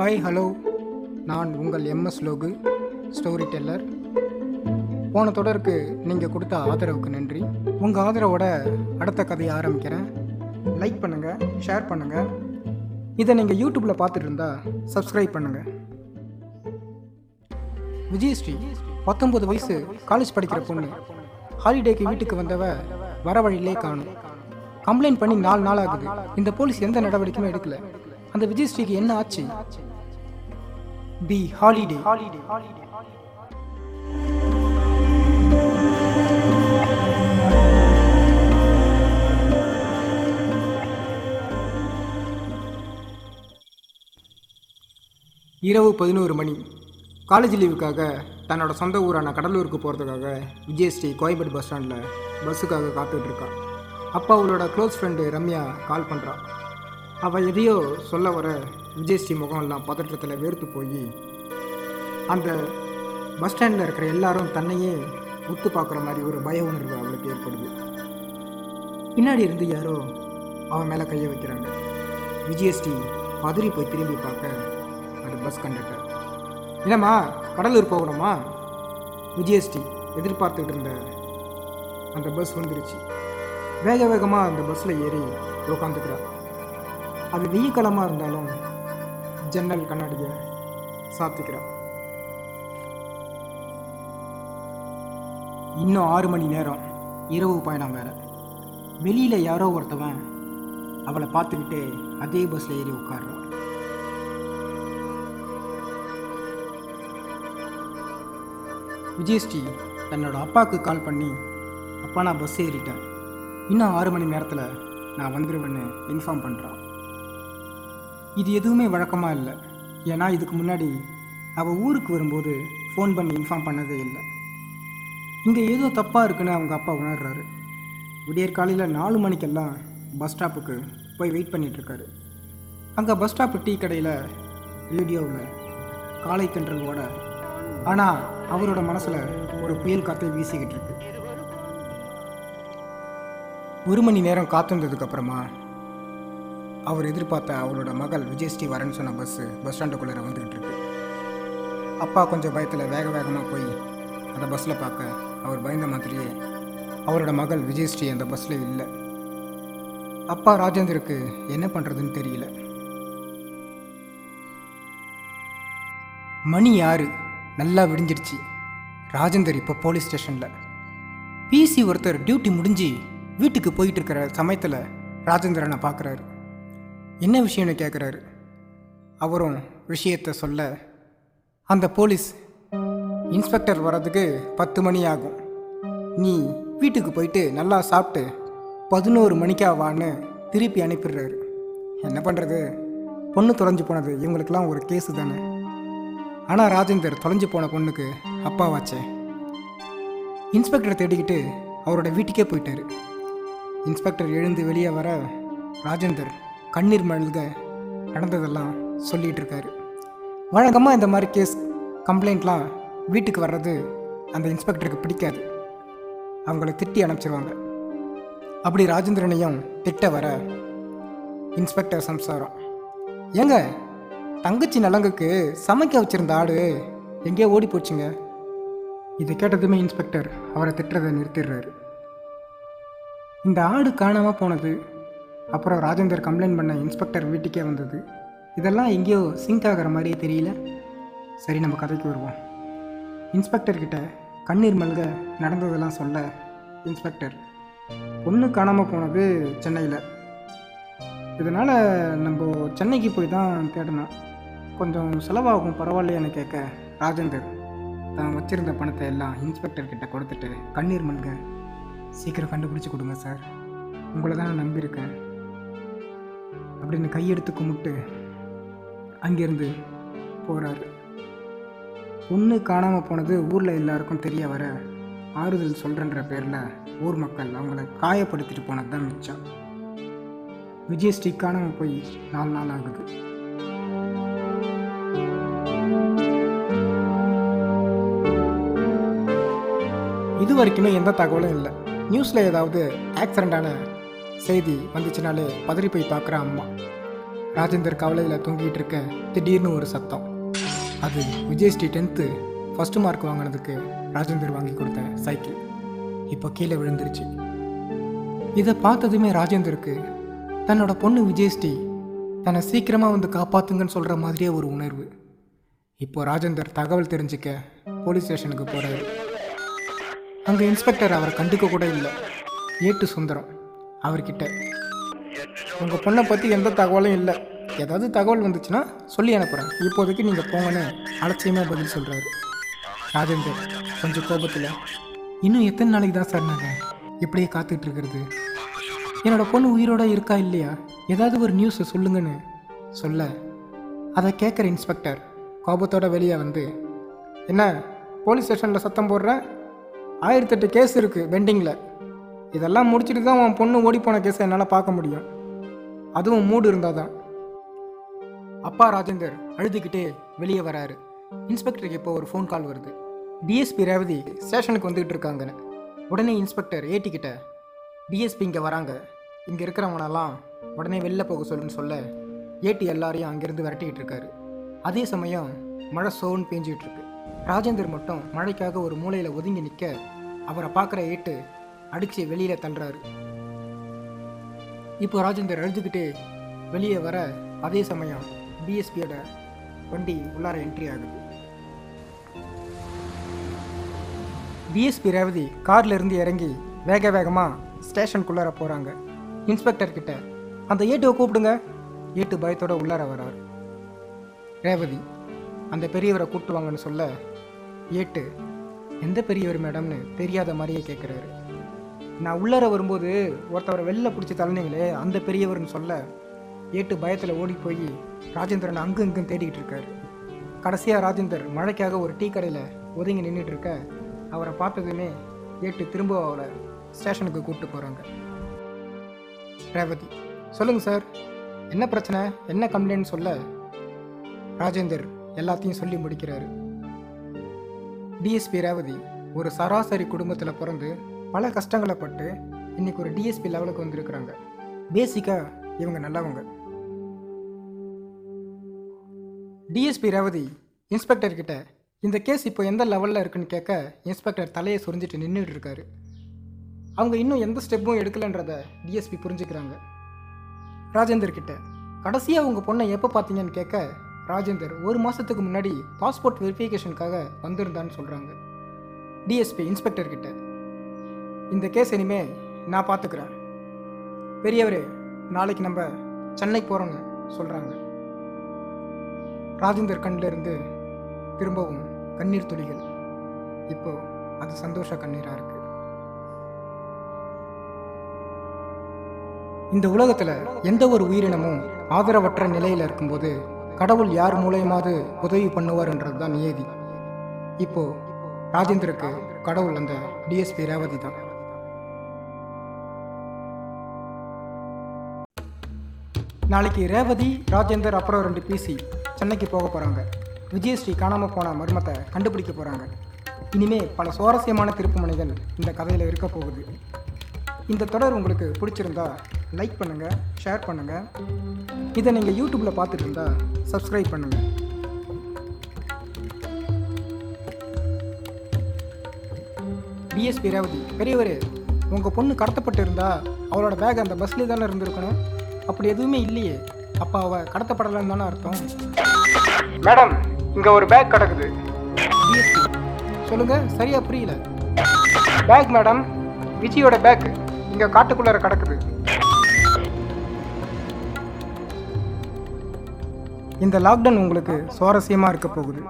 Hi hello நான் உங்கள் MS Logu story teller போன தொடருக்கு நீங்கள் கொடுத்த ஆதரவுக்கு நன்றி. உங்கள் ஆதரவோட அடுத்த கதையை ஆரம்பிக்கிறேன். லைக் பண்ணுங்கள் ஷேர் பண்ணுங்கள் இதை நீங்கள் யூடியூப்பில் பார்த்துட்டு இருந்தால் சப்ஸ்கிரைப் பண்ணுங்கள் விஜயஸ்ரீ பத்தொன்பது வயசு காலேஜ் படிக்கிற பொண்ணு. ஹாலிடேக்கு வீட்டுக்கு வந்தவ வர வழியிலே காணும். கம்ப்ளைண்ட் பண்ணி நாலு நாள் ஆகுது. இந்த போலீஸ் எந்த நடவடிக்கையும் எடுக்கல. அந்த விஜயஸ்ரீக்கு என்ன ஆச்சு? பி ஹாலிடே ஹாலிடே ஹாலிடே இரவு பதினோரு மணி. காலேஜ் லீவுக்காக தன்னோட சொந்த ஊரான கடலூருக்கு போகிறதுக்காக விஜயஸ்ரீ கோயம்பேடு பஸ் ஸ்டாண்டில் பஸ்ஸுக்காக காத்துட்டு அப்பா அவளோட க்ளோஸ் ஃப்ரெண்டு ரம்யா கால் பண்ணுறா அவள் எதையோ சொல்ல வர விஜயஸ்ரீ முகமெல்லாம் பதற்றத்தில் வேர்த்து போய் அந்த பஸ் ஸ்டாண்டில் இருக்கிற எல்லாரும் தன்னையே உத்து பார்க்குற மாதிரி ஒரு பய உணர்வு அவளுக்கு ஏற்படுது. பின்னாடி இருந்து யாரோ அவன் மேலே கையை வைக்கிறாங்க. விஜயஸ்ரீ பதறி போய் திரும்பி பார்க்க அது பஸ் கண்டக்டர். என்னம்மா கடலூர் போகணுமா? விஜயஸ்ரீ எதிர்பார்த்துக்கிட்டு இருந்த அந்த பஸ் வந்துருச்சு. வேக வேகமாக அந்த பஸ்ஸில் ஏறி உட்காந்துக்கிறார் அது வெய்யக்காலமாக இருந்தாலும் ஜன்னல் கண்ணாடியை சாத்திக்கிறா இன்னும் ஆறு மணி நேரம். இரவு பயணம் வேற. வெளியில் யாரோ ஒருத்தவன் அவளை பார்த்துக்கிட்டு அதே பஸ்ஸில் ஏறி உட்காடுறான் விஜயஸ்ரீ தன்னோட அப்பாவுக்கு கால் பண்ணி அப்பா நான் பஸ் ஏறிட்டேன். இன்னும் ஆறு மணி நேரத்தில் நான் வந்துடுவேன்னு இன்ஃபார்ம் பண்ணுறான் இது எதுவுமே வழக்கமாக இல்லை. ஏன்னா இதுக்கு முன்னாடி அவள் ஊருக்கு வரும்போது ஃபோன் பண்ணி இன்ஃபார்ம் பண்ணதே இல்லை. இங்கே ஏதோ தப்பாக இருக்குன்னு அவங்க அப்பா உணர்றாரு. விடியற் காலையில் நாலு மணிக்கெல்லாம் பஸ் ஸ்டாப்புக்கு போய் வெயிட் பண்ணிகிட்ருக்காரு அங்கே பஸ் ஸ்டாப்பு டீ கடையில் ரேடியோவில் காலை தென்றல் ஓட ஆனால் அவரோட மனசில் ஒரு புயல் காற்றை வீசிக்கிட்டு இருக்கு. ஒரு மணி நேரம் காத்திருந்ததுக்கப்புறமா அப்புறமா அவர் எதிர்பார்த்த அவரோட மகள் விஜயஸ்ரீ வரேன்னு சொன்ன பஸ்ஸு பஸ் ஸ்டாண்டுக்குள்ளே வந்துக்கிட்டு இருக்கு. அப்பா கொஞ்சம் பயத்தில் வேக வேகமாக போய் அந்த பஸ்ஸில் பார்க்க அவர் பயந்த மாதிரியே அவரோட மகள் விஜயஸ்ரீ அந்த பஸ்ஸில் இல்லை. அப்பா ராஜேந்தருக்கு என்ன பண்ணுறதுன்னு தெரியல. மணி யாரு நல்லா விடிஞ்சிருச்சு ராஜேந்தர் இப்போ போலீஸ் ஸ்டேஷனில் பிசி ஒருத்தர் டியூட்டி முடிஞ்சு வீட்டுக்கு போயிட்டு இருக்கிற சமயத்தில் ராஜேந்திரனை பார்க்குறாரு என்ன விஷயம்னு கேட்குறாரு அவரும் விஷயத்தை சொல்ல அந்த போலீஸ் இன்ஸ்பெக்டர் வர்றதுக்கு பத்து மணி ஆகும். நீ வீட்டுக்கு போயிட்டு நல்லா சாப்பிட்டு பதினோரு மணிக்கா வான்னு திருப்பி அனுப்பிடுறாரு. என்ன பண்ணுறது பொண்ணு தொலைஞ்சு போனது இவங்களுக்கெல்லாம் ஒரு கேஸு தானே. ஆனால் ராஜேந்தர் தொலைஞ்சு போன பொண்ணுக்கு அப்பாவாச்சே. இன்ஸ்பெக்டரை தேடிக்கிட்டு அவரோட வீட்டுக்கே போயிட்டார். இன்ஸ்பெக்டர் எழுந்து வெளியே வர ராஜேந்தர் கண்ணீர் மழுக நடந்ததெல்லாம் சொல்லிகிட்டு இருக்காரு வழக்கமாக இந்த மாதிரி கேஸ் கம்ப்ளைண்ட்லாம் வீட்டுக்கு வர்றது அந்த இன்ஸ்பெக்டருக்கு பிடிக்காது. அவங்கள திட்டி அனுப்பிச்சிருவாங்க. அப்படி ராஜேந்திரனையும் திட்ட வர இன்ஸ்பெக்டர் சம்சாரம். ஏங்க தங்கச்சி நலங்குக்கு சமைக்க வச்சிருந்த ஆடு எங்கேயோ ஓடி போச்சுங்க. இதை கேட்டதுமே இன்ஸ்பெக்டர் அவரை திட்டுறதை நிறுத்திடுறாரு. இந்த ஆடு காணாமல் போனது அப்புறம் ராஜேந்தர் கம்ப்ளைண்ட் பண்ண இன்ஸ்பெக்டர் வீட்டுக்கே வந்தது. இதெல்லாம் எங்கேயோ சிங்க் ஆகிற மாதிரியே தெரியல. சரி நம்ம கதைக்கு வருவோம். இன்ஸ்பெக்டர்கிட்ட கண்ணீர் மல்க நடந்ததெல்லாம் சொல்ல இன்ஸ்பெக்டர் பொண்ணு காணாமல் போனது சென்னையில். இதனால் நம்ம சென்னைக்கு போய் தான் தேடணும். கொஞ்சம் செலவாகும் பரவாயில்லையான்னு கேட்க? ராஜேந்தர் தான் வச்சிருந்த பணத்தை எல்லாம் இன்ஸ்பெக்டர்கிட்ட கொடுத்துட்டு கண்ணீர் மல்க சீக்கிரம் கண்டுபிடிச்சி கொடுங்க சார். உங்களை தான் நான் நம்பியிருக்கேன். அப்படின்னு கையெடுத்து கும்பிட்டு அங்கேருந்து போகிறாரு பொண்ணு காணாமல் போனது ஊரில் எல்லாருக்கும் தெரிய வர ஆறுதல் சொல்கிறன்ற பேரில் ஊர் மக்கள் அவங்கள காயப்படுத்திட்டு போனது தான் மிச்சம் விஜயஸ்ரீ காணாமல் போய் நாலு நாள் ஆகுது. இது வரைக்குமே எந்த தகவலும் இல்லை. நியூஸில் ஏதாவது ஆக்சிடெண்ட்டான செய்தி வந்துச்சுனாலே பதறி போய் பார்க்குற அம்மா. ராஜேந்தர் கவலையில் தூங்கிட்டு இருக்க திடீர்னு ஒரு சத்தம். அது விஜயஸ்ரீ டென்த்து ஃபஸ்ட்டு மார்க் வாங்கினதுக்கு ராஜேந்தர் வாங்கி கொடுத்த சைக்கிள். இப்போ கீழே விழுந்துருச்சு. இதை பார்த்ததுமே ராஜேந்தருக்கு தன்னோட பொண்ணு விஜயஸ்ரீ தன்னை சீக்கிரமாக வந்து காப்பாற்றுங்கன்னு சொல்கிற மாதிரியே ஒரு உணர்வு. இப்போ ராஜேந்தர் தகவல் தெரிஞ்சுக்க போலீஸ் ஸ்டேஷனுக்கு போகிறாரு அங்கே இன்ஸ்பெக்டர் அவரை கண்டுக்க கூட இல்லை. ஏட்டு சுந்தரம். அவர்கிட்ட. உங்கள் பொண்ணை பற்றி எந்த தகவலும் இல்லை. ஏதாவது தகவல் வந்துச்சுன்னா சொல்லி அனுப்புகிறேன் இப்போதைக்கு நீங்கள் போங்கன்னு அலட்சியமாக பதில் சொல்கிறாரு ராஜேந்தர் கொஞ்சம் கோபத்தில் இன்னும் எத்தனை நாளைக்கு தான் சார் நாங்கள் இப்படியே காத்துட்டு இருக்கிறது? என்னோட பொண்ணு உயிரோட இருக்கா இல்லையா? ஏதாவது ஒரு நியூஸை சொல்லுங்கன்னு சொல்ல. அதை கேட்குற இன்ஸ்பெக்டர் கோபத்தோட வெளியே வந்து என்ன போலீஸ் ஸ்டேஷனில் சத்தம் போடுற? ஆயிரத்தெட்டு கேஸ் இருக்குது பெண்டிங்கில் இதெல்லாம் முடிச்சுட்டு தான் உன் பொண்ணு ஓடி போன கேஸை என்னால் பார்க்க முடியும். அதுவும் மூடு இருந்தால் தான் அப்பா ராஜேந்தர் அழுதுகிட்டே வெளியே வராரு. இன்ஸ்பெக்டருக்கு இப்போ ஒரு ஃபோன் கால் வருது. டிஎஸ்பி ரேவதி ஸ்டேஷனுக்கு வந்துக்கிட்டு இருக்காங்கன்னு. உடனே இன்ஸ்பெக்டர் ஏட்டிக்கிட்ட டிஎஸ்பி இங்கே வராங்க. இங்கே இருக்கிறவங்களெல்லாம் உடனே வெளில போக சொல்லுன்னு சொல்ல ஏட்டி எல்லாரையும் அங்கேருந்து விரட்டிக்கிட்டு இருக்காரு. அதே சமயம் மழை சோன்னு பேஞ்சிகிட்ருக்கு இருக்கு. ராஜேந்தர் மட்டும் மழைக்காக ஒரு மூலையில் ஒதுங்கி நிற்க அவரை பார்க்குற ஏட்டு அடித்து வெளியில் தள்ளுறாரு. இப்போ ராஜேந்தர் அழுதுகிட்டு வெளியே வர அதே சமயம் பிஎஸ்பியோட வண்டி உள்ளார என்ட்ரி ஆகுது. பிஎஸ்பி ரேவதி கார்ல இருந்து இறங்கி வேக வேகமாக ஸ்டேஷனுக்குள்ளார போகிறாங்க இன்ஸ்பெக்டர் கிட்ட அந்த ஏட்டுவை கூப்பிடுங்க. ஏட்டு பயத்தோட உள்ளார வரார். ரேவதி அந்த பெரியவரை கூப்பிட்டு வாங்கன்னு சொல்ல ஏட்டு எந்த பெரியவர் மேடம்னு தெரியாத மாதிரியே கேட்குறாரு நான் உள்ளார வரும்போது ஒருத்தவரை வெளில பிடிச்சி தள்ளினீங்களே அந்த பெரியவர்னு சொல்ல ஏட்டு பயத்தில் ஓடி போய் ராஜேந்திரன் அங்கும் இங்கும் தேடிக்கிட்டு இருக்கார். கடைசியாக ராஜேந்தர் மழைக்காக ஒரு டீ கடையில் ஒதுங்கி நின்றுட்டு இருக்க அவரை பார்த்ததுமே ஏட்டு திரும்ப அவரை ஸ்டேஷனுக்கு கூப்பிட்டு போகிறாங்க ரேவதி சொல்லுங்கள் சார் என்ன பிரச்சனை என்ன கம்ப்ளைண்ட் சொல்ல ராஜேந்தர் எல்லாத்தையும் சொல்லி முடிக்கிறாரு. டிஎஸ்பி ரேவதி ஒரு சராசரி குடும்பத்தில் பிறந்து பல கஷ்டங்களை பட்டு இன்னைக்கு ஒரு டிஎஸ்பி லெவலுக்கு வந்திருக்கிறாங்க. பேசிக்காக இவங்க நல்லவங்க. டிஎஸ்பி ரேவதி இன்ஸ்பெக்டர் கிட்ட இந்த கேஸ் இப்போ எந்த லெவலில் இருக்குன்னு கேட்க இன்ஸ்பெக்டர் தலையை சுரிஞ்சிட்டு நின்றுட்டு இருக்காரு. அவங்க இன்னும் எந்த ஸ்டெப்பும் எடுக்கலைன்றத டிஎஸ்பி புரிஞ்சுக்கிறாங்க. ராஜேந்தர் கிட்ட கடைசியாக உங்கள் பொண்ணை எப்போ பார்த்தீங்கன்னு கேட்க ராஜேந்தர் ஒரு மாதத்துக்கு முன்னாடி பாஸ்போர்ட் வெரிஃபிகேஷனுக்காக வந்திருந்தான்னு சொல்கிறாங்க டிஎஸ்பி இன்ஸ்பெக்டர் கிட்ட இந்த கேஸ் இனிமே நான் பார்த்துக்கிறேன். பெரியவரே நாளைக்கு நம்ம சென்னை போகிறோன்னு சொல்கிறாங்க ராஜேந்தர் கண்ணில் இருந்து திரும்பவும் கண்ணீர் துளிகள். இப்போ அது சந்தோஷ கண்ணீராக இருக்கு. இந்த உலகத்தில் எந்த ஒரு உயிரினமும் ஆதரவற்ற நிலையில் இருக்கும்போது கடவுள் யார் மூலயமாவது உதவி பண்ணுவார்ன்றது தான் நியதி. இப்போ ராஜேந்தருக்கு கடவுள் அந்த டிஎஸ்பி ரேவதி தான். நாளைக்கு ரேவதி ராஜேந்தர் அப்புறம் ரெண்டு பிசி சென்னைக்கு போக போகிறாங்க விஜயஸ்ரீ காணாமல் போன மர்மத்தை கண்டுபிடிக்க போகிறாங்க இனிமே பல சுவாரஸ்யமான திருப்புமனைகள் இந்த கதையில் இருக்க போகுது. இந்த தொடர் உங்களுக்கு பிடிச்சிருந்தா லைக் பண்ணுங்கள் ஷேர் பண்ணுங்கள் இதை நீங்கள் யூடியூப்பில் பார்த்துட்டு இருந்தால் சப்ஸ்கிரைப் பண்ணுங்கள் பிஎஸ்பி ரேவதி பெரியவர் உங்கள் பொண்ணு கடத்தப்பட்டு இருந்தால் அவளோட பேக் அந்த பஸ்லேயே தானே இருந்திருக்கணும்? அப்படி எதுவுமே இல்லையே. அப்போ அவள் கடத்தப்படலைன்னு தானே அர்த்தம்? மேடம் இங்கே ஒரு பேக் கிடக்குது. டிஎஸ்பி சொல்லுங்கள் சரியாக புரியல. Back madam. விஜயோட பேக் இங்கே காட்டுக்குள்ளார கிடக்குது. இந்த லாக்டவுன் உங்களுக்கு சுவாரஸ்யமாக இருக்க போகுது.